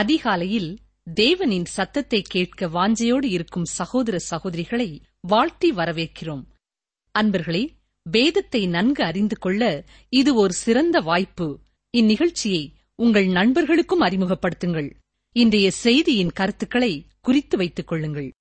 அதிகாலையில் தேவனின் சத்தத்தை கேட்க வாஞ்சையோடு இருக்கும் சகோதர சகோதரிகளை வாழ்த்தி வரவேற்கிறோம். அன்பர்களே வேதத்தை நன்கு அறிந்து கொள்ள இது ஒரு சிறந்த வாய்ப்பு. இந்நிகழ்ச்சியை உங்கள் நண்பர்களுக்கும் அறிமுகப்படுத்துங்கள். இன்றைய செய்தியின் கருத்துக்களை குறித்து வைத்துக் கொள்ளுங்கள்.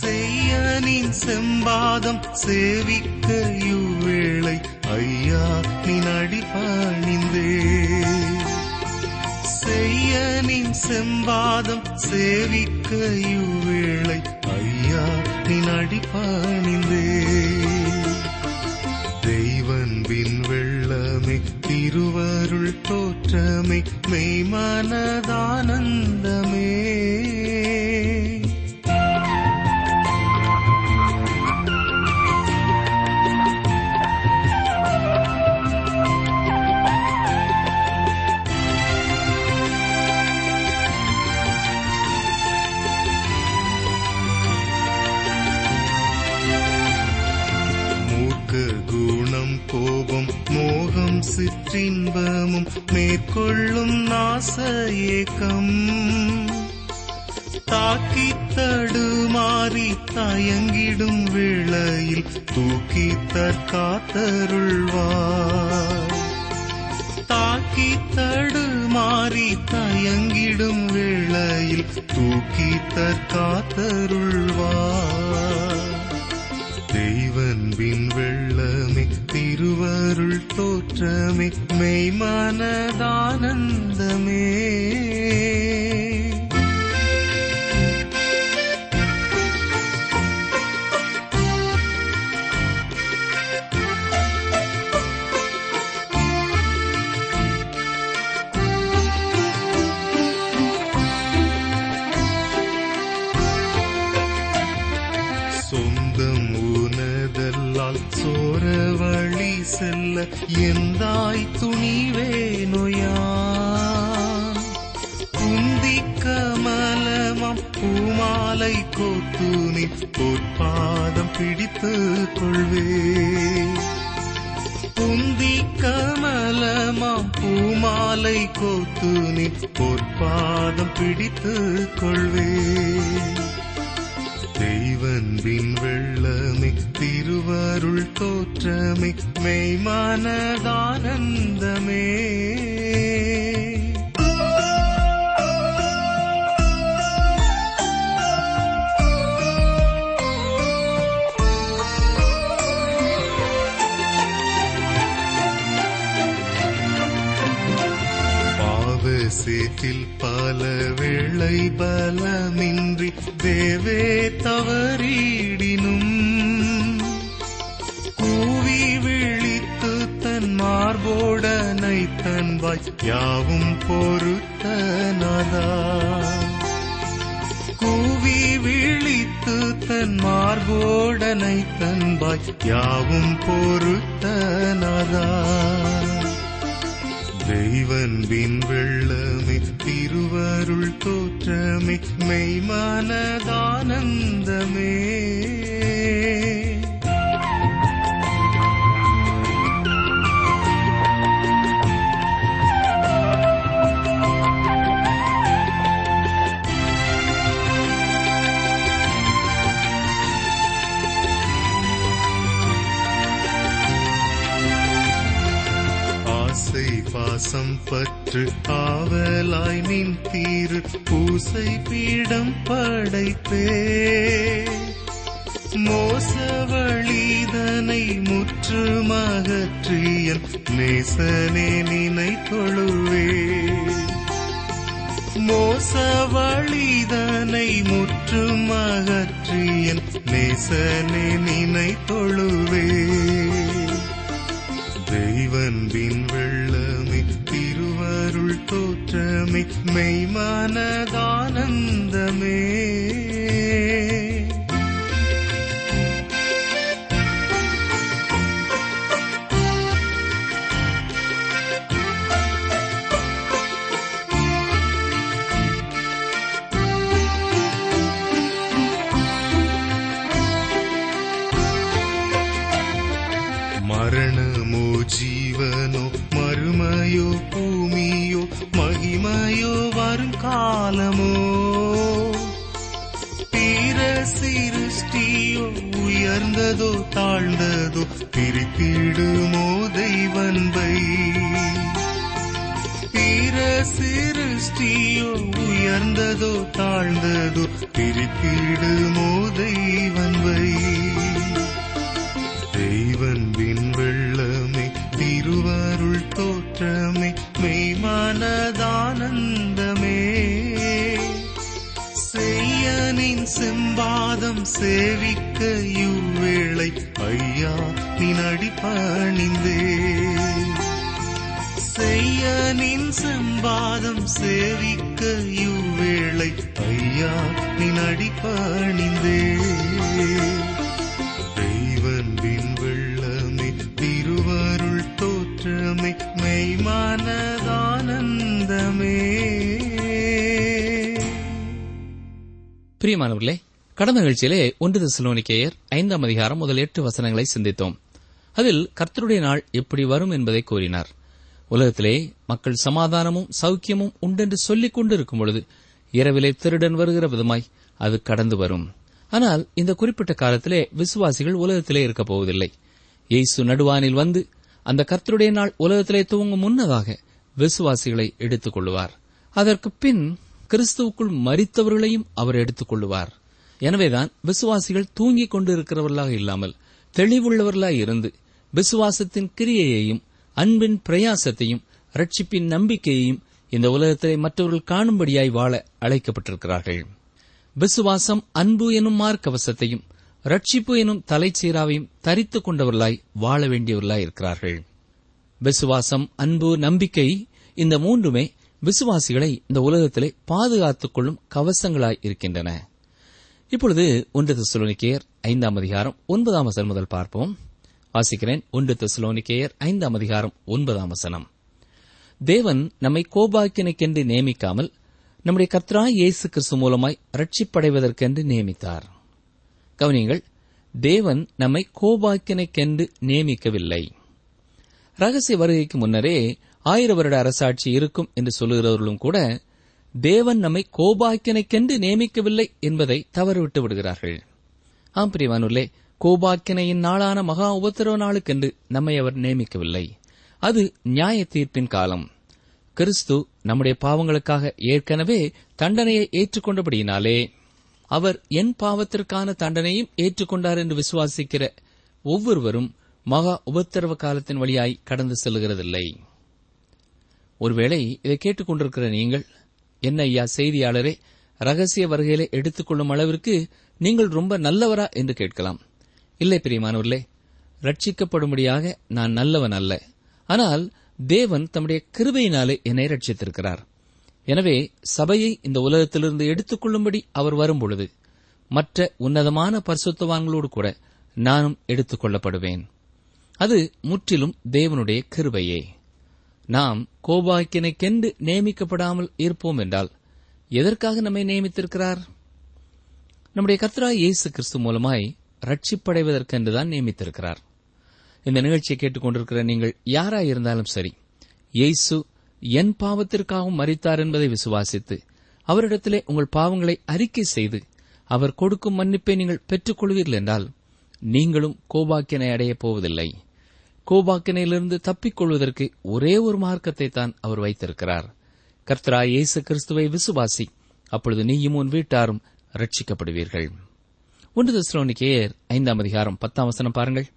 செய்யனின் செம்பாதம் சேவிக்க இவ்வேளை ஐயா நின் அடிபணிந்தே. செய்யனின் செம்பாதம் சேவிக்க இவ்வேளை ஐயா நின் அடிபணிந்தே. தெய்வன்பின் வெள்ளமே திருவருள் தோற்றமே மெய்மானதானந்தமே. சிற்றின்பமும் மேற்கொள்ளும் நாச ஏக்கம். தாக்கி தடுமாறி தயங்கிடும் வேளையில் தூக்கி தற்காத்தருள்வார். தாக்கி தடுமாறி தயங்கிடும் வேளையில் தூக்கி தற்காத்தருள்வார். தோற்றமே மெய்மனதானந்தமே செல்ல எந்தாய் துணிவேனுயான் குந்தி கமலமாம் பூமாலை கோத்துனி பொற்பாதம் பிடித்துக் கொள்வே. குந்தி கமலமாம் பூமாலை கோத்துனி பொற்பாதம் தெய்வன்பின் வெள்ளமே திருவருள் தோற்றமே மெய்மானதானந்தமே. பல வேளை பலமின்றி தேவே தவறிடினும். கூவி விழித்து தன் மார்போடனை தன் யாவும் பொறுத்தனதா கூவி விழித்து தன் மார்போடனை தன் யாவும் பொறுத்தனதா தெய்வன்பின் வெள்ளமே திருவருள் தோற்றமே மெய்மானதானந்தமே. பாசம் பற்று ஆவலாய் நின் தீரு பூசை பீடம் படைத்தே. மோசவழிதனை முற்றுமகற்றியன் நேசனே நினை தொழுவே மோசவழிதனை முற்றுமகற்றியன் நேசனே நினை தொழுவே தெய்வன்பின் வெள்ள திருவருள் தோற்றமே மெய்மானதானந்தமே. உயர்ந்ததோ தாழ்ந்ததோ பிரித்திடுமோ தெய்வன்பை பிற சிருஷ்டியோ உயர்ந்ததோ தாழ்ந்ததோ பிரித்திடுமோ தெய்வன்பை தெய்வன்பின் வெள்ளமே திருவருள் தோற்றமே மெய்மானதானந்தமே. செய்யனின் செம்பாதம் சேவிக்க யூ ஐயா நின் செய்ய நின் செம்பாதம் சேவிக்க இவ்வேளை ஐயா நின் அடிப்பணிந்தே. தெய்வன்பின் வெள்ளமே திருவருள் தோற்றமே மெய்மானதானந்தமே. பிரியமானவர்களே கடந்த நிகழ்ச்சியிலே ஒன்று திசலோனிக்கேயர் ஐந்தாம் அதிகாரம் முதல் எட்டு வசனங்களை சிந்தித்தோம். அதில் கர்த்தருடைய நாள் எப்படி வரும் என்பதை கூறினார். உலகத்திலே மக்கள் சமாதானமும் சௌக்கியமும் உண்டென்று சொல்லிக் கொண்டிருக்கும் பொழுது இரவிலே திருடன் வருகிற விதமாய் அது கடந்து வரும். ஆனால் இந்த குறிப்பிட்ட காலத்திலே விசுவாசிகள் உலகத்திலே இருக்கப் போவதில்லை. இயேசு நடுவானில் வந்து அந்த கர்த்தருடைய நாள் உலகத்திலே துவங்கும் முன்னதாக விசுவாசிகளை எடுத்துக் கொள்ளுவார். அதற்கு பின் கிறிஸ்துவுக்குள் மறித்தவர்களையும் அவர் எடுத்துக் கொள்ளுவார். எனவேதான் விசுவாசிகள் தூங்கிக் கொண்டிருக்கிறவர்களாக இல்லாமல் தெளிவுள்ளவர்களாய் இருந்து விசுவாசத்தின் கிரியையையும் அன்பின் பிரயாசத்தையும் ரட்சிப்பின் நம்பிக்கையையும் இந்த உலகத்திலே மற்றவர்கள் காணும்படியாய் வாழ அழைக்கப்பட்டிருக்கிறார்கள். விசுவாசம் அன்பு எனும் மார்க்கவசத்தையும் ரட்சிப்பு எனும் தலைச்சீராவையும் தரித்துக் கொண்டவர்களாய் வாழ வேண்டியவர்களாய் இருக்கிறார்கள். விசுவாசம் அன்பு நம்பிக்கை இந்த மூன்றுமே விசுவாசிகளை இந்த உலகத்திலே பாதுகாத்துக் கொள்ளும் கவசங்களாய் இருக்கின்றன. இப்பொழுது ஒன்று தெசலோனிக்கேயர் ஐந்தாம் அதிகாரம் ஒன்பதாம் வசனம் முதல் பார்ப்போம். வாசிக்கிறேன் ஒன்று தெசலோனிக்கேயர் ஐந்தாம் அதிகாரம் ஒன்பதாம் வசனம். தேவன் நம்மை கோபாக்கினைக்கென்று நியமிக்காமல் நம்முடைய கத்ரா இயேசு கிறிஸ்து மூலமாய் ரட்சிப்படைவதற்கென்று நியமித்தார். கவனியங்கள் தேவன் நம்மை கோபாக்கினைக்கென்று நியமிக்கவில்லை ரகசிய வருகைக்கு முன்னரே ஆயிர வருட அரசாட்சி இருக்கும் என்று சொல்லுகிறவர்களும் கூட தேவன் நம்மை கோபாக்கினைக்கென்று நியமிக்கவில்லை என்பதை தவறுவிட்டு விடுகிறார்கள். ஆம் பிரிவானுள்ளே கோபாக்கினையின் நாளான மகா உபத்திரவ நாளுக்கென்று நம்மை அவர் நியமிக்கவில்லை. அது நியாய தீர்ப்பின் காலம். கிறிஸ்து நம்முடைய பாவங்களுக்காக ஏற்கனவே தண்டனையை ஏற்றுக்கொண்டபடியினாலே அவர் என் பாவத்திற்கான தண்டனையும் ஏற்றுக்கொண்டார் என்று விசுவாசிக்கிற ஒவ்வொருவரும் மகா உபத்திரவ காலத்தின் வழியாய் கடந்து செல்லுகிறதில்லை. ஒருவேளை இதை கேட்டுக்கொண்டிருக்கிற நீங்கள் என்ன ஐயா செய்தியாளரே? ரகசிய வருகையிலே எடுத்துக்கொள்ளும் அளவிற்கு நீங்கள் ரொம்ப நல்லவரா என்று கேட்கலாம். இல்லை பிரியமானவர்களே ரட்சிக்கப்படும்படியாக நான் நல்லவன் அல்ல. ஆனால் தேவன் தம்முடைய கிருபையினாலே என்னை ரட்சித்திருக்கிறார். எனவே சபையை இந்த உலகத்திலிருந்து எடுத்துக்கொள்ளும்படி அவர் வரும்பொழுது மற்ற உன்னதமான பரிசுத்தவான்களோடு கூட நானும் எடுத்துக்கொள்ளப்படுவேன் அது முற்றிலும் தேவனுடைய கிருபையே. நாம் கோபாக்கினைக்கென்று நியமிக்கப்படாமல் இருப்போம் என்றால் எதற்காக நம்மை நியமித்திருக்கிறார்? நம்முடைய கர்த்தராய் இயேசு கிறிஸ்து மூலமாய் ரட்சிப்படைவதற்கென்றுதான் நியமித்திருக்கிறார். இந்த நிகழ்ச்சியை கேட்டுக்கொண்டிருக்கிற நீங்கள் யாராய் இருந்தாலும் சரி இயேசு என் பாவத்திற்காகவும் மறித்தார் என்பதை விசுவாசித்து அவரிடத்திலே உங்கள் பாவங்களை அறிக்கை செய்து அவர் கொடுக்கும் மன்னிப்பை நீங்கள் பெற்றுக் கொள்வீர்கள் என்றால் நீங்களும் கோபாக்கினை அடையப் போவதில்லை. கோபாக்கினையிலிருந்து தப்பிக் கொள்வதற்கு ஒரே ஒரு மார்க்கத்தை தான் அவர் வைத்திருக்கிறார். கர்த்தரா இயேசு கிறிஸ்துவை விசுவாசி. அப்பொழுது நீயும் உன் வீட்டாரும் ரட்சிக்கப்படுவீர்கள் ஒன்று தெசலோனிக்கேயர் ஐந்தாம் அதிகாரம் பத்தாம் வசனம் பாருங்கள்.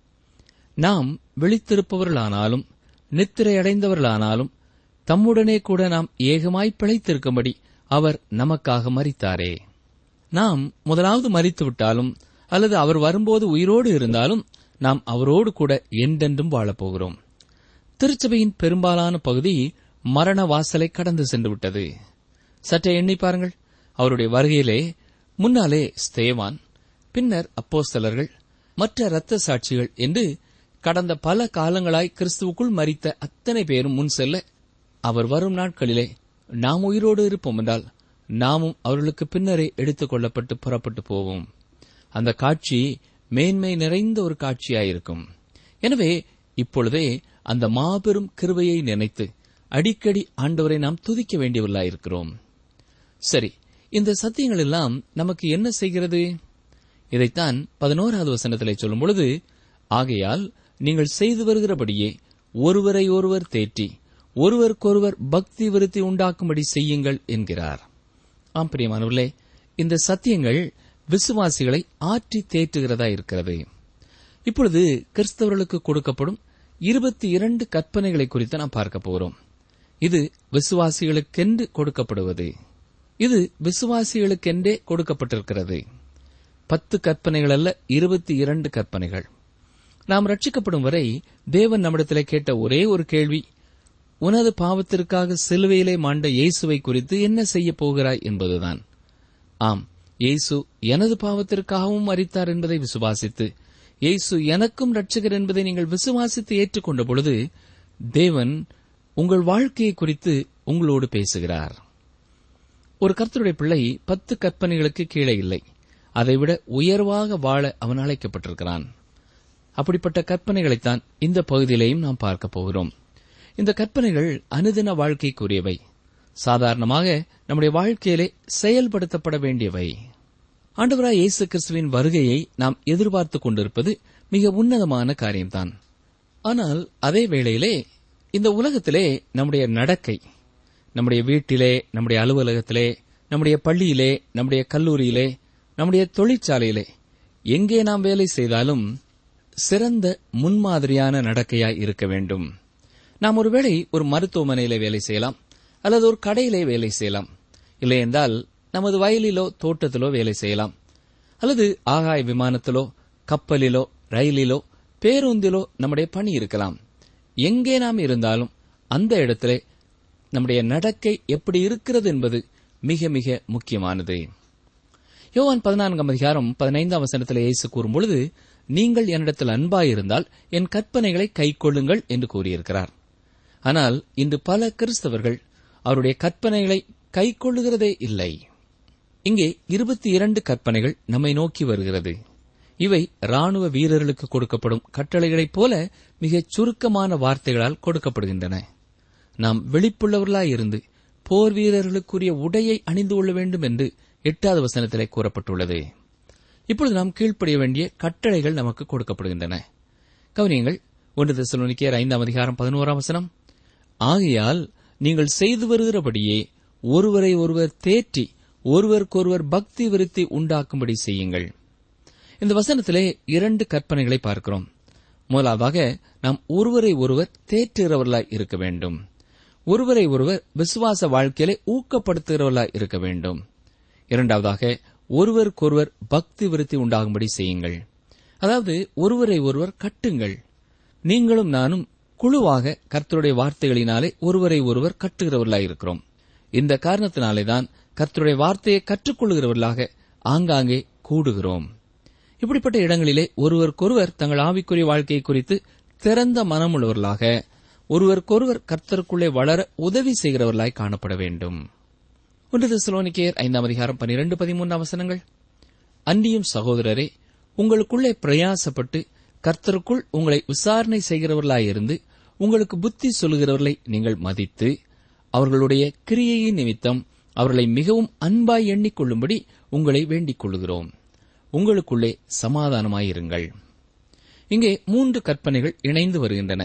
நாம் விழித்திருப்பவர்களானாலும் நித்திரை அடைந்தவர்களானாலும் தம்முடனே கூட நாம் ஏகமாய் பிழைத்திருக்கும்படி அவர் நமக்காக மறித்தாரே நாம் முதலாவது மறித்துவிட்டாலும் அல்லது அவர் வரும்போது உயிரோடு இருந்தாலும் நாம் அவரோடு கூட என்றென்றும் வாழப்போகிறோம். திருச்சபையின் பெரும்பாலான பகுதி மரண வாசலை கடந்து சென்று விட்டது சற்றே எண்ணி பாருங்கள். அவருடைய வருகையிலே முன்னாலே ஸ்தேவான் பின்னர் அப்போஸ்தலர்கள் மற்ற இரத்த சாட்சிகள் என்று கடந்த பல காலங்களாய் கிறிஸ்துவுக்குள் மறித்த அத்தனை பேரும் முன் செல்ல அவர் வரும் நாட்களிலே நாம் உயிரோடு இருப்போம் என்றால் நாமும் அவர்களுக்கு பின்னரே எடுத்துக் கொள்ளப்பட்டு புறப்பட்டு போவோம். அந்த காட்சி மேன்மை நிறைந்த ஒரு காட்சியாயிருக்கும். எனவே இப்பொழுதே அந்த மாபெரும் கிருவையை நினைத்து அடிக்கடி ஆண்டவரை நாம் துதிக்க வேண்டியவர்களாயிருக்கிறோம். சரி இந்த சத்தியங்கள் எல்லாம் நமக்கு என்ன செய்கிறது? இதைத்தான் பதினோராவது வசனத்திலே சொல்லும் பொழுது ஆகையால் நீங்கள் செய்து வருகிறபடியே ஒருவரை ஒருவர் தேற்றி ஒருவருக்கொருவர் பக்தி விருத்தி உண்டாக்கும்படி செய்யுங்கள் என்கிறார். ஆம் பிரியமானவர்களே இந்த சத்தியங்கள் விசுவாசிகளை ஆற்றி தேற்றுகிறதா இருக்கிறது. இப்பொழுது கிறிஸ்தவர்களுக்கு கொடுக்கப்படும் இருபத்தி இரண்டு கற்பனைகளை குறித்து நாம் பார்க்க போகிறோம் இது விசுவாசிகளுக்கென்று கொடுக்கப்படுவது. இது விசுவாசிகளுக்கென்றே கொடுக்கப்பட்டிருக்கிறது. பத்து கற்பனைகள் அல்ல இருபத்தி இரண்டு கற்பனைகள். நாம் ரட்சிக்கப்படும் வரை தேவன் நம்மிடத்தில் கேட்ட ஒரே ஒரு கேள்வி உனது பாவத்திற்காக சிலுவையிலே மாண்ட இயேசுவை குறித்து என்ன செய்யப் போகிறாய்? என்பதுதான். ஆம் இயேசு எனது பாவத்திற்காகவும் மறித்தார் என்பதை விசுவாசித்து இயேசு எனக்கும் ரட்சகர் என்பதை நீங்கள் விசுவாசித்து ஏற்றுக்கொண்ட பொழுது தேவன் உங்கள் வாழ்க்கையை குறித்து உங்களோடு பேசுகிறார். ஒரு கர்த்தருடைய பிள்ளை பத்து கற்பனைகளுக்கு கீழே இல்லை. அதைவிட உயர்வாக வாழ அவன் அழைக்கப்பட்டிருக்கிறான். அப்படிப்பட்ட கற்பனைகளைத்தான் இந்த பகுதியிலேயும் நாம் பார்க்க போகிறோம். இந்த கற்பனைகள் அனுதின வாழ்க்கைக்குரியவை. சாதாரணமாக நம்முடைய வாழ்க்கையிலே செயல்படுத்தப்பட வேண்டியவை. ஆண்டவராய் இயேசு கிறிஸ்துவின் வருகையை நாம் எதிர்பார்த்துக் கொண்டிருப்பது மிக உன்னதமான காரியம்தான். ஆனால் அதே வேளையிலே இந்த உலகத்திலே நம்முடைய நடக்கை நம்முடைய வீட்டிலே நம்முடைய அலுவலகத்திலே நம்முடைய பள்ளியிலே நம்முடைய கல்லூரியிலே நம்முடைய தொழிற்சாலையிலே எங்கே நாம் வேலை செய்தாலும் சிறந்த முன்மாதிரியான நடக்கையாய் இருக்க வேண்டும். நாம் ஒருவேளை ஒரு மருத்துவமனையில் வேலை செய்யலாம். அல்லது ஒரு கடையிலே வேலை செய்யலாம். இல்லையென்றால் நமது வயலிலோ தோட்டத்திலோ வேலை செய்யலாம். அல்லது ஆகாய விமானத்திலோ கப்பலிலோ ரயிலிலோ பேருந்திலோ நம்முடைய பணி இருக்கலாம். எங்கே நாம் இருந்தாலும் அந்த இடத்திலே நம்முடைய நடக்கை எப்படி இருக்கிறது என்பது மிக மிக முக்கியமானது. யோவான் பதினான்காம் அதிகாரம் பதினைந்தாம் வசனத்தில் இயேசு கூறும்பொழுது நீங்கள் என்னிடத்தில் அன்பாயிருந்தால் என் கற்பனைகளை கைக்கொள்ளுங்கள் என்று கூறியிருக்கிறார். ஆனால் இன்று பல கிறிஸ்தவர்கள் அவருடைய கற்பனைகளை கைக்கொள்ளுகிறதே இல்லை. இங்கே இருபத்தி இரண்டு கற்பனைகள் நம்மை நோக்கி வருகிறது. இவை ராணுவ வீரர்களுக்கு கொடுக்கப்படும் கட்டளைகளைப் போல மிகச் சுருக்கமான வார்த்தைகளால் கொடுக்கப்படுகின்றன. நாம் விழிப்புள்ளவர்களாயிருந்து போர் வீரர்களுக்குரிய உடையை அணிந்து கொள்ள வேண்டும் என்று எட்டாவது வசனத்திலே கூறப்பட்டுள்ளது. இப்பொழுது நாம் கீழ்ப்படிய வேண்டிய கட்டளைகள் நமக்கு கொடுக்கப்படுகின்றன. கவனியங்கள் ஒன்று தெசலோனிக்கேயர் ஐந்தாம் அதிகாரம் பதினோராம் வசனம். ஆகையால் நீங்கள் செய்து வருகிறபடியே ஒருவரை ஒருவர் தேற்றி ஒருவருக்கொருவர் பக்தி விருத்தி உண்டாக்கும்படி செய்யுங்கள். இந்த வசனத்திலே இரண்டு கற்பனைகளை பார்க்கிறோம். முதலாவதாக நாம் ஒருவரை ஒருவர் தேற்றுகிறவர்களாய் இருக்க வேண்டும். ஒருவரை ஒருவர் விசுவாச வாழ்க்கையிலே ஊக்கப்படுத்துகிறவர்களாய் இருக்க வேண்டும். இரண்டாவதாக ஒருவருக்கொருவர் பக்தி விருத்தி உண்டாகும்படி செய்யுங்கள். அதாவது ஒருவரை ஒருவர் கட்டுங்கள். நீங்களும் நானும் குழுவாக கர்த்தருடைய வார்த்தைகளினாலே ஒருவரை ஒருவர் கட்டுகிறவர்களாய் இருக்கிறோம் இந்த காரணத்தினாலேதான் கர்த்தருடைய வார்த்தையை கற்றுக்கொள்கிறவர்களாக ஆங்காங்கே கூடுகிறோம். இப்படிப்பட்ட இடங்களிலே ஒருவருக்கொருவர் தங்கள் ஆவிக்குரிய வாழ்க்கையை குறித்து திறந்த மனமுள்ளவர்களாக ஒருவருக்கொருவர் கர்த்தருக்குள்ளே வளர உதவி செய்கிறவர்களாய் காணப்பட வேண்டும். ஒன்று சிலோனிக்கேயர் ஐந்தாம் அதிகாரம் பனிரெண்டு பதிமூன்று அவசரங்கள் அன்றியும் சகோதரரே உங்களுக்குள்ளே பிரயாசப்பட்டு கர்த்தருக்குள் உங்களை விசாரணை செய்கிறவர்களாயிருந்து உங்களுக்கு புத்தி சொல்லுகிறவர்களை நீங்கள் மதித்து அவர்களுடைய கிரியையின் நிமித்தம் அவர்களை மிகவும் அன்பாய் எண்ணிக்கொள்ளும்படி உங்களை வேண்டிக் கொள்கிறோம் உங்களுக்குள்ளே சமாதானமாயிருங்கள். இங்கே மூன்று கற்பனைகள் இணைந்து வருகின்றன.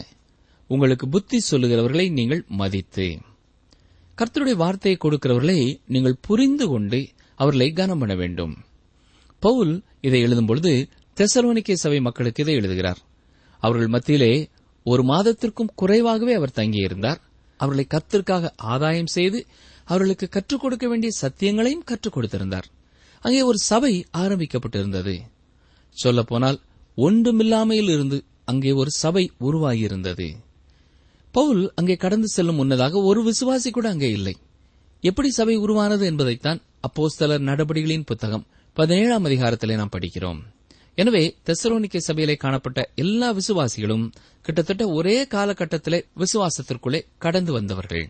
உங்களுக்கு புத்தி சொல்லுகிறவர்களை நீங்கள் மதித்து கர்த்தருடைய வார்த்தையை கொடுக்கிறவர்களை நீங்கள் புரிந்து கொண்டு அவர்களை கனம் பண்ண வேண்டும். பவுல் இதை எழுதும்பொழுது தெசலோனிக்கே சபை மக்களுக்கு இதை எழுதுகிறார். அவர்கள் மத்தியிலே ஒரு மாதத்திற்கும் குறைவாகவே அவர் தங்கியிருந்தார். அவர்களை கத்திற்காக ஆதாயம் செய்து அவர்களுக்கு கற்றுக் கொடுக்க வேண்டிய சத்தியங்களையும் கற்றுக் கொடுத்திருந்தார். அங்கே ஒரு சபை ஆரம்பிக்கப்பட்டிருந்தது. சொல்லப்போனால் ஒன்றுமில்லாமையில் இருந்து அங்கே ஒரு சபை உருவாகியிருந்தது. பவுல் அங்கே கடந்து செல்லும் முன்னதாக ஒரு விசுவாசி கூட அங்கே இல்லை. எப்படி சபை உருவானது என்பதைத்தான் அப்போஸ்தலர் நடபடிகளின் புத்தகம் பதினேழாம் அதிகாரத்திலே நாம் படிக்கிறோம். எனவே தெசலோனிக்கே சபையிலே காணப்பட்ட எல்லா விசுவாசிகளும் கிட்டத்தட்ட ஒரே காலகட்டத்திலே விசுவாசத்திற்குள்ளே கடந்து வந்தவர்கள்.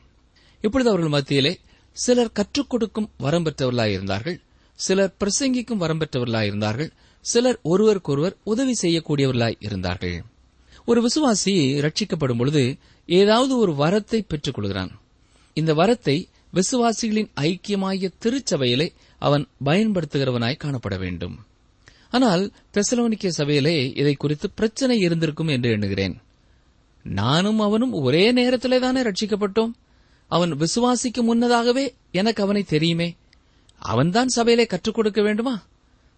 இப்பொழுது அவர்கள் மத்தியிலே சிலர் கற்றுக் கொடுக்கும் வரம் பெற்றவர்களாயிருந்தார்கள் சிலர் பிரசங்கிக்கும் வரம் பெற்றவர்களாயிருந்தார்கள் சிலர் ஒருவருக்கொருவர் உதவி செய்யக்கூடியவர்களாய் இருந்தார்கள். ஒரு விசுவாசி ரட்சிக்கப்படும் பொழுது ஏதாவது ஒரு வரத்தை பெற்றுக் கொள்கிறான். இந்த வரத்தை விசுவாசிகளின் ஐக்கியமாகிய திருச்சபையிலே அவன் பயன்படுத்துகிறவனாய் காணப்பட வேண்டும். ஆனால் தெசலோனிக்கே சபையிலே இதை குறித்து பிரச்சனை இருந்திருக்கும் என்று எண்ணுகிறேன். நானும் அவனும் ஒரே நேரத்திலே தானே ரட்சிக்கப்பட்டோம். அவன் விசுவாசிக்கு முன்னதாகவே எனக்கு அவனை தெரியுமே. அவன்தான் சபையிலே கற்றுக் கொடுக்க வேண்டுமா?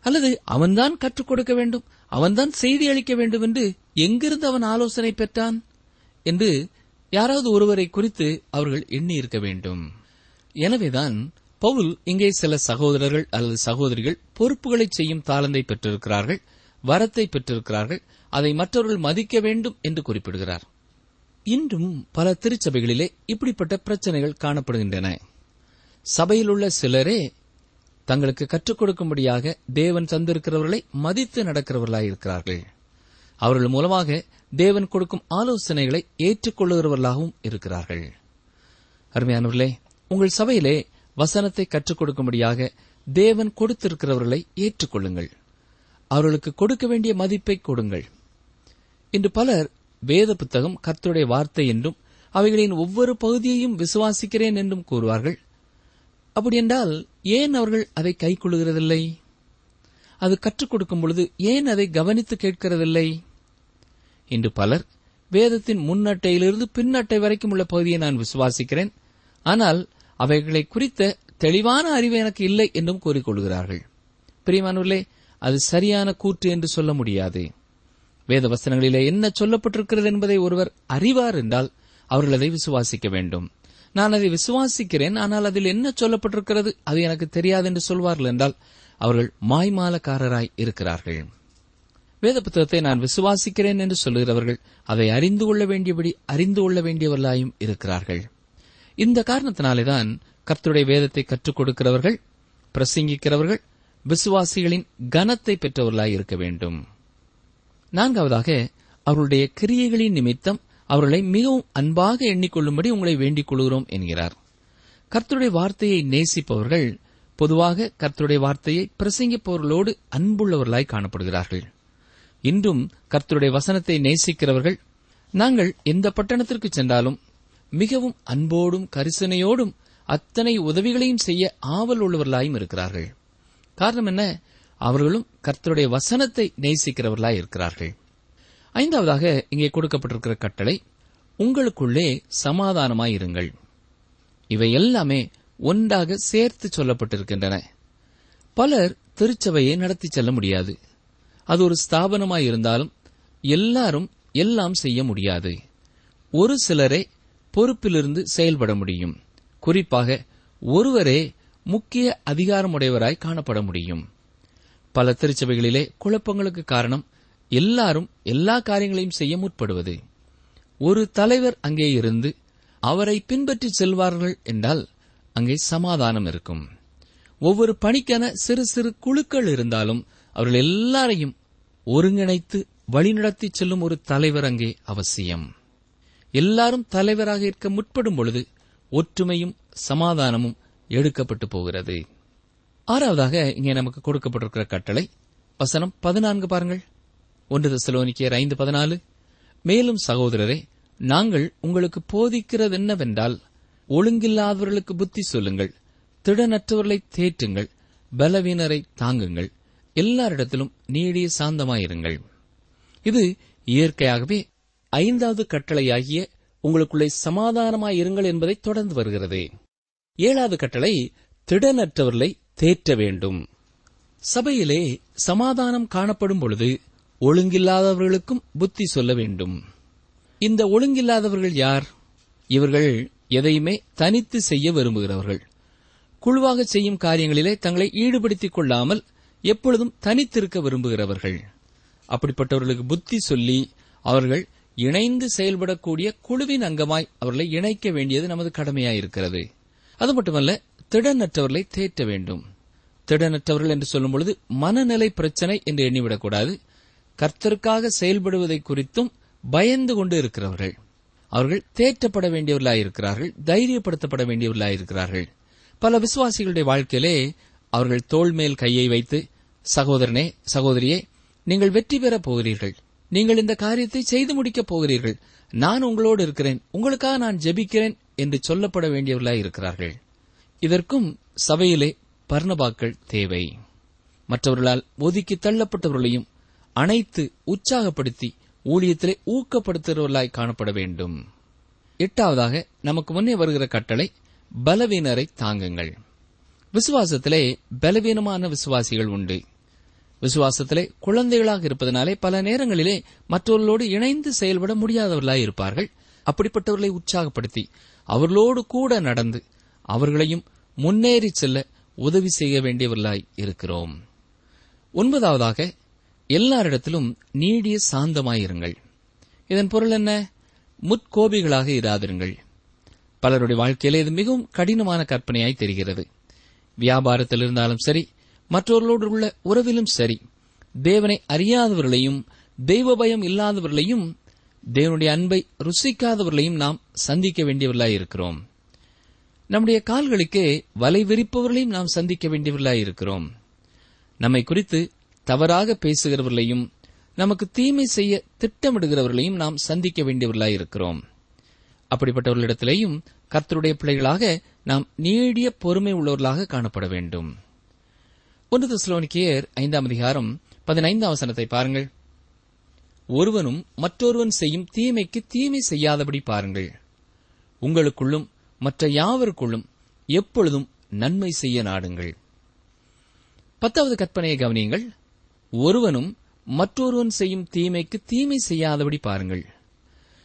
அல்லது அவன்தான் கற்றுக் கொடுக்க வேண்டும்? அவன்தான் செய்தி அளிக்க வேண்டும் என்று எங்கிருந்து அவன் ஆலோசனை பெற்றான்? என்று யாராவது ஒருவரை குறித்து அவர்கள் எண்ணியிருக்க வேண்டும். எனவேதான் பவுல் இங்கே சில சகோதரர்கள் அல்லது சகோதரிகள் பொறுப்புகளை செய்யும் தாளந்தை பெற்றிருக்கிறார்கள் வரத்தை பெற்றிருக்கிறார்கள் அதை மற்றவர்கள் மதிக்க வேண்டும் என்று குறிப்பிடுகிறார். இன்றும் பல திருச்சபைகளிலே இப்படிப்பட்ட பிரச்சனைகள் காணப்படுகின்றன. சபையில் உள்ள சிலரே தங்களுக்கு கற்றுக் கொடுக்கும்படியாக தேவன் தந்திருக்கிறவர்களை மதித்து நடக்கிறவர்களாயிருக்கிறார்கள். அவர்கள் மூலமாக தேவன் கொடுக்கும் ஆலோசனைகளை ஏற்றுக்கொள்ளுகிறவர்களாகவும் இருக்கிறார்கள். அருமையானவர்களே உங்கள் சபையிலே வசனத்தை கற்றுக் கொடுக்கும்படியாக தேவன் கொடுத்திருக்கிறவர்களை ஏற்றுக்கொள்ளுங்கள். அவர்களுக்கு கொடுக்க வேண்டிய மதிப்பை கொடுங்கள். இன்று பலர் வேத புத்தகம் கர்த்தருடைய வார்த்தை என்றும் அவைகளின் ஒவ்வொரு பகுதியையும் விசுவாசிக்கிறேன் என்றும் கூறுவார்கள். அப்படியென்றால் ஏன் அவர்கள் அதை கைக்கொள்ளுகிறதில்லை அது கற்றுக் கொடுக்கும் பொழுது ஏன் அதை கவனித்து கேட்கிறதில்லை? இன்று பலர் வேதத்தின் முன்னட்டையிலிருந்து பின்னட்டை வரைக்கும் உள்ள பகுதியை நான் விசுவாசிக்கிறேன். ஆனால் அவைகளை குறித்த தெளிவான அறிவு எனக்கு இல்லை என்றும் கூறிக்கொள்கிறார்கள். பிரியமானவர்களே அது சரியான கூற்று என்று சொல்ல முடியாது. வேத வசனங்களிலே என்ன சொல்லப்பட்டிருக்கிறது என்பதை ஒருவர் அறிவார் என்றால் அவர்கள் அதை விசுவாசிக்க வேண்டும். நான் அதை விசுவாசிக்கிறேன் ஆனால் அதில் என்ன சொல்லப்பட்டிருக்கிறது அது எனக்கு தெரியாது என்று சொல்வார்கள் என்றால் அவர்கள் மாய்மாலக்காரராய் இருக்கிறார்கள். வேத புத்தகத்தை நான் விசுவாசிக்கிறேன் என்று சொல்லுகிறவர்கள் அதை அறிந்து கொள்ள வேண்டியபடி அறிந்து கொள்ள வேண்டியவர்களாயும் இருக்கிறார்கள். இந்த காரணத்தினாலேதான் கர்த்தருடைய வேதத்தை கற்றுக் கொடுக்கிறவர்கள் பிரசங்கிக்கிறவர்கள் விசுவாசிகளின் கனத்தை பெற்றவர்களாய் இருக்க வேண்டும். நான்காவதாக அவர்களுடைய கிரியைகளின் நிமித்தம் அவர்களை மிகவும் அன்பாக எண்ணிக்கொள்ளும்படி உங்களை வேண்டிக் கொள்கிறோம் என்கிறார். கர்த்தருடைய வார்த்தையை நேசிப்பவர்கள் பொதுவாக கர்த்தருடைய வார்த்தையை பிரசங்கிப்பவர்களோடு அன்புள்ளவர்களாய் காணப்படுகிறார்கள். இன்றும் கர்த்தருடைய வசனத்தை நேசிக்கிறவர்கள் நாங்கள் எந்த பட்டணத்திற்கு சென்றாலும் மிகவும் அன்போடும் கரிசனையோடும் அத்தனை உதவிகளையும் செய்ய ஆவல் உள்ளவர்களாயும் இருக்கிறார்கள். காரணம் என்ன? அவர்களும் கர்த்தருடைய வசனத்தை நேசிக்கிறவர்களாய் இருக்கிறார்கள். ஐந்தாவதாக இங்கே கொடுக்கப்பட்டிருக்கிற கட்டளை உங்களுக்குள்ளே சமாதானமாயிருங்கள் இவை எல்லாமே ஒன்றாக சேர்த்து சொல்லப்பட்டிருக்கின்றன. பலர் திருச்சபையை நடத்தி செல்ல முடியாது. அது ஒரு ஸ்தாபனமாயிருந்தாலும் எல்லாரும் எல்லாம் செய்ய முடியாது. ஒரு சிலரே பொறுப்பிலிருந்து செயல்பட முடியும். குறிப்பாக ஒருவரே முக்கிய அதிகாரமுடையவராய் காணப்பட முடியும். பல திருச்சபைகளிலே குழப்பங்களுக்கு காரணம் எல்லாரும் எல்லா காரியங்களையும் செய்ய முற்படுவது. ஒரு தலைவர் அங்கே இருந்து அவரை பின்பற்றி செல்வார்கள் என்றால் அங்கே சமாதானம் இருக்கும். ஒவ்வொரு பணிக்கென சிறு சிறு குழுக்கள் இருந்தாலும் அவர்கள் எல்லாரையும் ஒருங்கிணைத்து வழிநடத்தி செல்லும் ஒரு தலைவர் அங்கே அவசியம். எல்லாரும் தலைவராக இருக்க முற்படும் பொழுது ஒற்றுமையும் சமாதானமும் எடுக்கப்பட்டு போகிறது. ஆறாவதாக இங்கே நமக்கு கொடுக்கப்பட்டிருக்கிற கட்டளை வசனம் பதினான்கு பாருங்கள். ஒன்று தெசலோனிக்கேயர் ஐந்து பதினாலு மேலும் சகோதரரே நாங்கள் உங்களுக்கு போதிக்கிறது என்னவென்றால் ஒழுங்கில்லாதவர்களுக்கு புத்தி சொல்லுங்கள் திடனற்றவர்களை தேற்றுங்கள் பலவீனரை தாங்குங்கள் எல்லாரிடத்திலும் நீடிய சாந்தமாயிருங்கள். இது இயற்கையாகவே ஐந்தாவது கட்டளையாகிய உங்களுக்குள்ளே சமாதானமாயிருங்கள் என்பதை தொடர்ந்து வருகிறது. ஏழாவது கட்டளை திடனற்றவர்களை தேற்ற வேண்டும். சபையிலே சமாதானம் காணப்படும் பொழுது ஒழுங்கில்லாதவர்களுக்கும் புத்தி சொல்ல வேண்டும். இந்த ஒழுங்கில்லாதவர்கள் யார்? இவர்கள் எதையுமே தனித்து செய்ய விரும்புகிறவர்கள். குழுவாக செய்யும் காரியங்களிலே தங்களை ஈடுபடுத்திக் கொள்ளாமல் எப்பொழுதும் தனித்திருக்க விரும்புகிறவர்கள். அப்படிப்பட்டவர்களுக்கு புத்தி சொல்லி அவர்கள் இணைந்து செயல்படக்கூடிய குழுவின் அங்கமாய் அவர்களை இணைக்க வேண்டியது நமது கடமையாயிருக்கிறது அது மட்டுமல்ல திடனற்றவர்களை தேற்ற வேண்டும். திடனற்றவர்கள் என்று சொல்லும்பொழுது மனநிலை பிரச்சனை என்று எண்ணிவிடக்கூடாது. கர்த்தருக்காக செயல்படுவதை குறித்தும் பயந்து கொண்டு இருக்கிறவர்கள். அவர்கள் தேற்றப்பட வேண்டியவர்களாயிருக்கிறார்கள் தைரியப்படுத்தப்பட வேண்டியவர்களாயிருக்கிறார்கள் பல விசுவாசிகளுடைய வாழ்க்கையிலே அவர்கள் தோள் மேல் கையை வைத்து சகோதரனே சகோதரியே நீங்கள் வெற்றி பெறப் போகிறீர்கள். நீங்கள் இந்த காரியத்தை செய்து முடிக்கப் போகிறீர்கள். நான் உங்களோடு இருக்கிறேன். உங்களுக்காக நான் ஜெபிக்கிறேன் என்று சொல்லப்பட வேண்டியவர்களாய் இருக்கிறார்கள். இதற்கும் சபையிலே பர்ணபாக்கள் தேவை. மற்றவர்களால் ஒதுக்கி தள்ளப்பட்டவர்களையும் அனைத்து உற்சாகப்படுத்தி ஊழியத்திலே ஊக்கப்படுத்துகிறவர்களாய் காணப்பட வேண்டும். எட்டாவதாக நமக்கு முன்னே வருகிற கட்டளை பலவீனரை தாங்குங்கள். விசுவாசத்திலே பலவீனமான விசுவாசிகள் உண்டு. விசுவாசத்திலே குழந்தைகளாக இருப்பதனாலே பல நேரங்களிலே மற்றவர்களோடு இணைந்து செயல்பட முடியாதவர்களாய் இருப்பார்கள். அப்படிப்பட்டவர்களை உற்சாகப்படுத்தி அவர்களோடு கூட நடந்து அவர்களையும் முன்னேறி செல்ல உதவி செய்ய வேண்டியவர்களாய் இருக்கிறோம். ஒன்பதாவதாக எல்லாரிடத்திலும் நீடிய சாந்தமாயிருங்கள். இதன் பொருள் என்ன? முற்கோபிகளாக இராதிருங்கள். பலருடைய வாழ்க்கையிலே இது மிகவும் கடினமான கற்பனையாய் தெரிகிறது. வியாபாரத்தில் இருந்தாலும் சரி மற்றவர்களோடு உள்ள உறவிலும் சரி தேவனை அறியாதவர்களையும் தெய்வ பயம் இல்லாதவர்களையும் தேவனுடைய அன்பை ருசிக்காதவர்களையும் நாம் சந்திக்க வேண்டியவர்களாய் இருக்கிறோம். நம்முடைய கால்களுக்கே வலை விரிப்பவர்களையும் நாம் சந்திக்க வேண்டியவர்களாய் இருக்கிறோம். நம்மை குறித்து தவறாக பேசுகிறவர்களையும் நமக்கு தீமை செய்ய திட்டமிடுகிறவர்களையும் நாம் சந்திக்க வேண்டியவர்களாய் இருக்கிறோம். அப்படிப்பட்டவர்களிடத்திலேயும் கர்த்தருடைய பிள்ளைகளாக நாம் நீடிய பொறுமை உள்ளவர்களாக காணப்பட வேண்டும். ஒன்று தெசலோனிக்கேயர் ஐந்தாம் அதிகாரம் பதினைந்தாம் வசனத்தை பாருங்கள். ஒருவனும் மற்றொருவன் செய்யும் தீமைக்கு தீமை செய்யாதபடி பாருங்கள். உங்களுக்குள்ளும் மற்ற யாவருக்குள்ளும் எப்பொழுதும் நன்மை செய்ய நாடுங்கள். பத்தாவது கற்பனையை கவனியுங்கள். ஒருவனும் மற்றொருவன் செய்யும் தீமைக்கு தீமை செய்யாதபடி பாருங்கள்.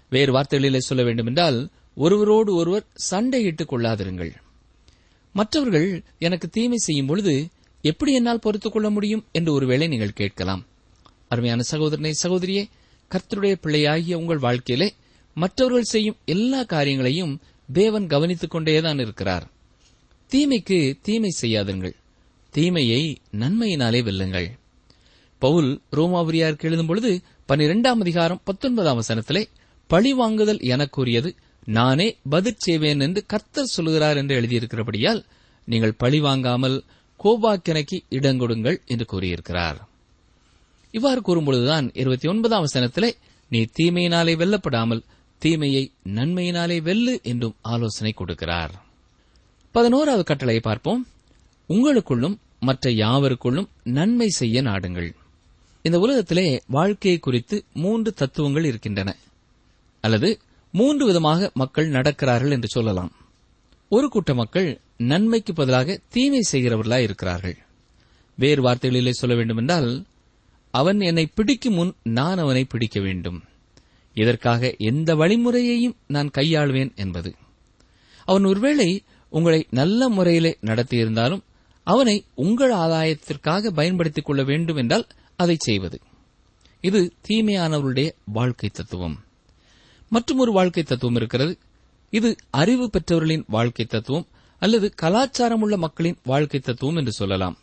வேறு வார்த்தைகளிலே சொல்ல வேண்டுமென்றால் ஒருவரோடு ஒருவர் சண்டையிட்டுக் கொள்ளாதிருங்கள். மற்றவர்கள் எனக்கு தீமை செய்யும் பொழுது எப்படி என்னால் பொறுத்துக் கொள்ள முடியும் என்று ஒருவேளை நீங்கள் கேட்கலாம். அருமையான சகோதரனை சகோதரியே கர்த்தருடைய பிள்ளையாகிய உங்கள் வாழ்க்கையிலே மற்றவர்கள் செய்யும் எல்லா காரியங்களையும் தேவன் கவனித்துக் கொண்டேதான் இருக்கிறார். தீமைக்கு தீமை செய்யாதுங்கள் தீமையை நன்மையினாலே வெல்லுங்கள். பவுல் ரோமாபுரியாருக்கு எழுதும் பொழுது பனிரெண்டாம் அதிகாரம் பத்தொன்பதாம் வசனத்திலே பழி வாங்குதல் எனக்குரியது நானே பதில் செய்வேன் என்று கர்த்தர் சொல்கிறார் என்று எழுதியிருக்கிறபடியால் நீங்கள் பழி வாங்காமல் கோபாக்கினைக்கு இடங்கொடுங்கள் என்று கூறியிருக்கிறார். இவ்வாறு கூறும்பொழுதுதான் இருபத்தி ஒன்பதாம் வசனத்திலே நீ தீமையினாலே வெல்லப்படாமல் தீமையை நன்மையினாலே வெல்லு என்றும் ஆலோசனை கொடுக்கிறார். பதினோராவது கட்டளையை பார்ப்போம். உங்களுக்குள்ளும் மற்ற யாவருக்குள்ளும் நன்மை செய்ய நாடுங்கள். இந்த உலகத்திலே வாழ்க்கையை குறித்து மூன்று தத்துவங்கள் இருக்கின்றன. அல்லது மூன்று விதமாக மக்கள் நடக்கிறார்கள் என்று சொல்லலாம். ஒரு கூட்ட மக்கள் நன்மைக்கு பதிலாக தீமை செய்கிறவர்களாய் இருக்கிறார்கள். வேறு வார்த்தைகளிலே சொல்ல வேண்டுமென்றால் அவன் என்னை பிடிக்கும் முன் நான் அவனை பிடிக்க வேண்டும். இதற்காக எந்த வழிமுறையையும் நான் கையாள்வேன் என்பது. அவன் ஒருவேளை உங்களை நல்ல முறையிலே நடத்தியிருந்தாலும் அவனை உங்கள் ஆதாயத்திற்காக பயன்படுத்திக் கொள்ள வேண்டும் என்றால் அதை செய்வது. இது தீமையானவருடைய வாழ்க்கை தத்துவம். மற்றும் ஒரு வாழ்க்கை தத்துவம் இருக்கிறது. இது அறிவு பெற்றவர்களின் வாழ்க்கை தத்துவம். அல்லது கலாச்சாரம் உள்ள மக்களின் வாழ்க்கை தத்துவம் என்று சொல்லலாம்.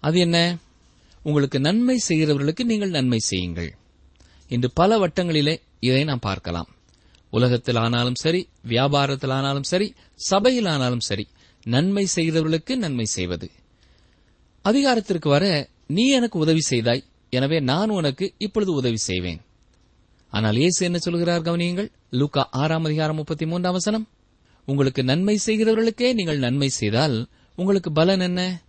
அது என்ன? உங்களுக்கு நன்மை செய்கிறவர்களுக்கு நீங்கள் நன்மை செய்யுங்கள். இன்று பல வட்டங்களிலே இதை நாம் பார்க்கலாம். உலகத்தில் ஆனாலும் சரி வியாபாரத்தில் ஆனாலும் சரி சபையில் ஆனாலும் சரி நன்மை செய்கிறவர்களுக்கு நன்மை செய்வது. அதிகாரத்திற்கு வர நீ எனக்கு உதவி செய்தாய் எனவே நான் உனக்கு இப்பொழுது உதவி செய்வேன். ஆனால் இயேசு என்ன சொல்கிறார் கவனியுங்கள்? லூக்கா ஆறாம் அதிகாரம் முப்பத்தி மூன்றாம் வசனம். உங்களுக்கு நன்மை செய்கிறவர்களுக்கே நீங்கள் நன்மை செய்தால் உங்களுக்கு பலன் என்ன?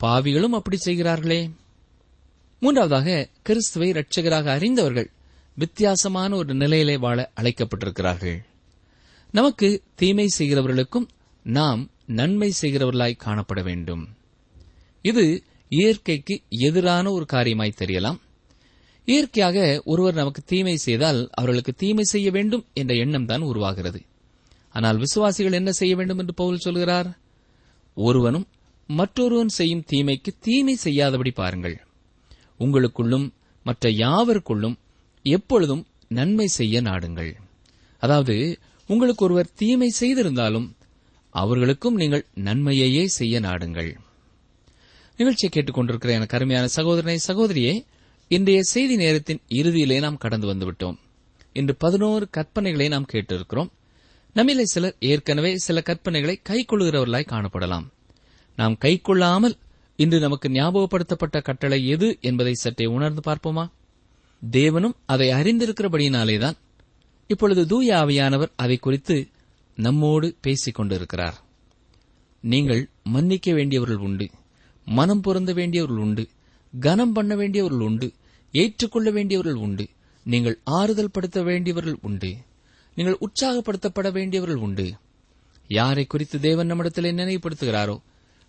பாவிகளும் அப்படி செய்கிறார்களே. மூன்றாவதாக கிறிஸ்துவை இரட்சகராக அறிந்தவர்கள் வித்தியாசமான ஒரு நிலையிலே வாழ அழைக்கப்பட்டிருக்கிறார்கள். நமக்கு தீமை செய்கிறவர்களுக்கும் நாம் நன்மை செய்கிறவர்களாய் காணப்பட வேண்டும். இது இயற்கைக்கு எதிரான ஒரு காரியமாய் தெரியலாம். இயற்கையாக ஒருவர் நமக்கு தீமை செய்தால் அவர்களுக்கு தீமை செய்ய வேண்டும் என்ற எண்ணம் தான் உருவாகிறது. ஆனால் விசுவாசிகள் என்ன செய்ய வேண்டும் என்று பவுல் சொல்கிறார்? ஒருவனும் மற்றொருவன் செய்யும் தீமைக்கு தீமை செய்யாதபடி பாருங்கள். உங்களுக்குள்ளும் மற்ற யாவருக்குள்ளும் எப்பொழுதும் நன்மை செய்ய நாடுங்கள். அதாவது உங்களுக்கு ஒருவர் தீமை செய்திருந்தாலும் அவர்களுக்கும் நீங்கள் நன்மையையே செய்ய நாடுங்கள். நிகழ்ச்சியை கேட்டுக்கொண்டிருக்கிற எனக்கு அருமையான சகோதரனை சகோதரியே இன்றைய செய்தி நேரத்தின் இறுதியிலே நாம் கடந்து வந்துவிட்டோம். இன்று பதினோரு கற்பனைகளை நாம் கேட்டிருக்கிறோம். நம்மிலே சிலர் ஏற்கனவே சில கற்பனைகளை கைக்கொள்கிறவர்களாய் காணப்படலாம். நாம் கைக்கொள்ளாமல் இன்று நமக்கு ஞாபகப்படுத்தப்பட்ட கட்டளை எது என்பதை சற்றே உணர்ந்து பார்ப்போமா? தேவனும் அதை அறிந்திருக்கிறபடியினாலேதான் இப்பொழுது தூய ஆவியானவர் அதை குறித்து நம்மோடு பேசிக் கொண்டிருக்கிறார். நீங்கள் மன்னிக்க வேண்டியவர்கள் உண்டு மனம் பொருந்த வேண்டியவர்கள் உண்டு கனம் பண்ண வேண்டியவர்கள் உண்டு ஏற்றுக்கொள்ள வேண்டியவர்கள் உண்டு நீங்கள் ஆறுதல் படுத்த வேண்டியவர்கள் உண்டு. நீங்கள் உற்சாகப்படுத்தப்பட வேண்டியவர்கள் உண்டு. யாரை குறித்து தேவன் நம்மிடத்திலே நினைவுபடுத்துகிறாரோ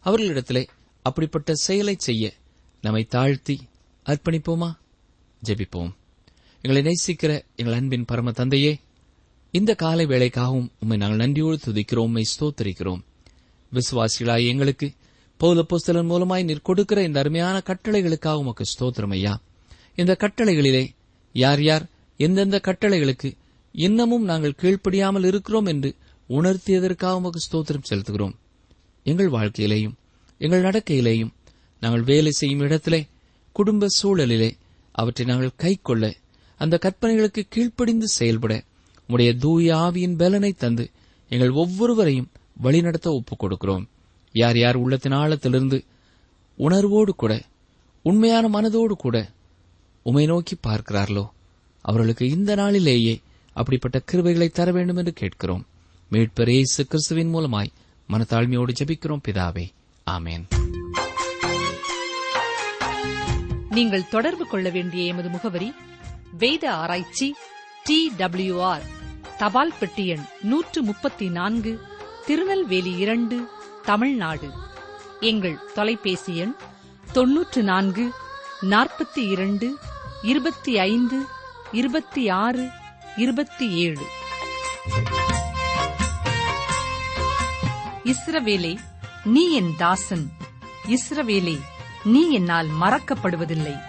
அவர்களிடத்திலே அப்படிப்பட்ட செயலை செய்ய நம்மை தாழ்த்தி அர்ப்பணிப்போமா? ஜெபிப்போம். எங்களை நேசிக்கிற எங்கள் அன்பின் பரம தந்தையே இந்த காலை வேலைக்காகவும் உம்மை நாங்கள் நன்றியோடு துதிக்கிறோம் உம்மை ஸ்தோத்தரிக்கிறோம். விசுவாசிகளாய் எங்களுக்கு பௌல புஸ்தலன் மூலமாய் நீர் கொடுக்கிற இந்த அருமையான கட்டளைகளுக்காக உமக்கு ஸ்தோத்திரம் ஐயா. இந்த கட்டளைகளிலே யார் யார் எந்தெந்த கட்டளைகளுக்கு இன்னமும் நாங்கள் கீழ்ப்படியாமல் இருக்கிறோம் என்று உணர்த்தியதற்காக உமக்கு ஸ்தோத்திரம் செலுத்துகிறோம். எங்கள் வாழ்க்கையிலேயும் எங்கள் நடக்கையிலேயும் நாங்கள் வேலை செய்யும் இடத்திலே குடும்ப சூழலிலே அவற்றை நாங்கள் கைக்கொள்ள அந்த கற்பனைகளுக்கு கீழ்ப்படிந்து செயல்பட உடைய தூய ஆவியின் பலனை தந்து எங்கள் ஒவ்வொருவரையும் வழிநடத்த ஒப்புக் கொடுக்கிறோம் யார் யார் உள்ளத்தின் ஆழத்திலிருந்து உணர்வோடு கூட உண்மையான மனதோடு கூட உமை நோக்கி பார்க்கிறார்களோ அவர்களுக்கு இந்த நாளிலேயே அப்படிப்பட்ட கிருபைகளை தர வேண்டும் என்று கேட்கிறோம். மீட்பர் இயேசு கிறிஸ்துவின் மூலமாய் மனத்தாழ்மையோடு ஜபிக்கிறோம் பிதாவே. ஆமேன். நீங்கள் தொடர்பு கொள்ள வேண்டிய எமது முகவரி வேத ஆராய்ச்சி டி ஆர் தபால் பெட்டி எண் நூற்று முப்பத்தி நான்கு திருநெல்வேலி இரண்டு தமிழ்நாடு. எங்கள் தொலைபேசி எண் தொன்னூற்று நான்கு நாற்பத்தி இரண்டு இருபத்தி ஐந்து இருபத்தி ஆறு இருபத்தி ஏழு. இஸ்ரவேலே நீ என் தாசன். இஸ்ரவேலே நீ என்னால் மறக்கப்படுவதில்லை.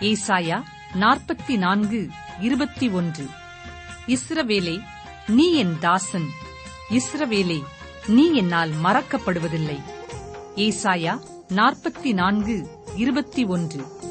ஏசாயா நாற்பத்தி நான்கு இருபத்தி ஒன்று. இஸ்ரவேலே நீ என் தாசன். இஸ்ரவேலே நீ என்னால் மறக்கப்படுவதில்லை. ஏசாயா நாற்பத்தி நான்கு இருபத்தி ஒன்று.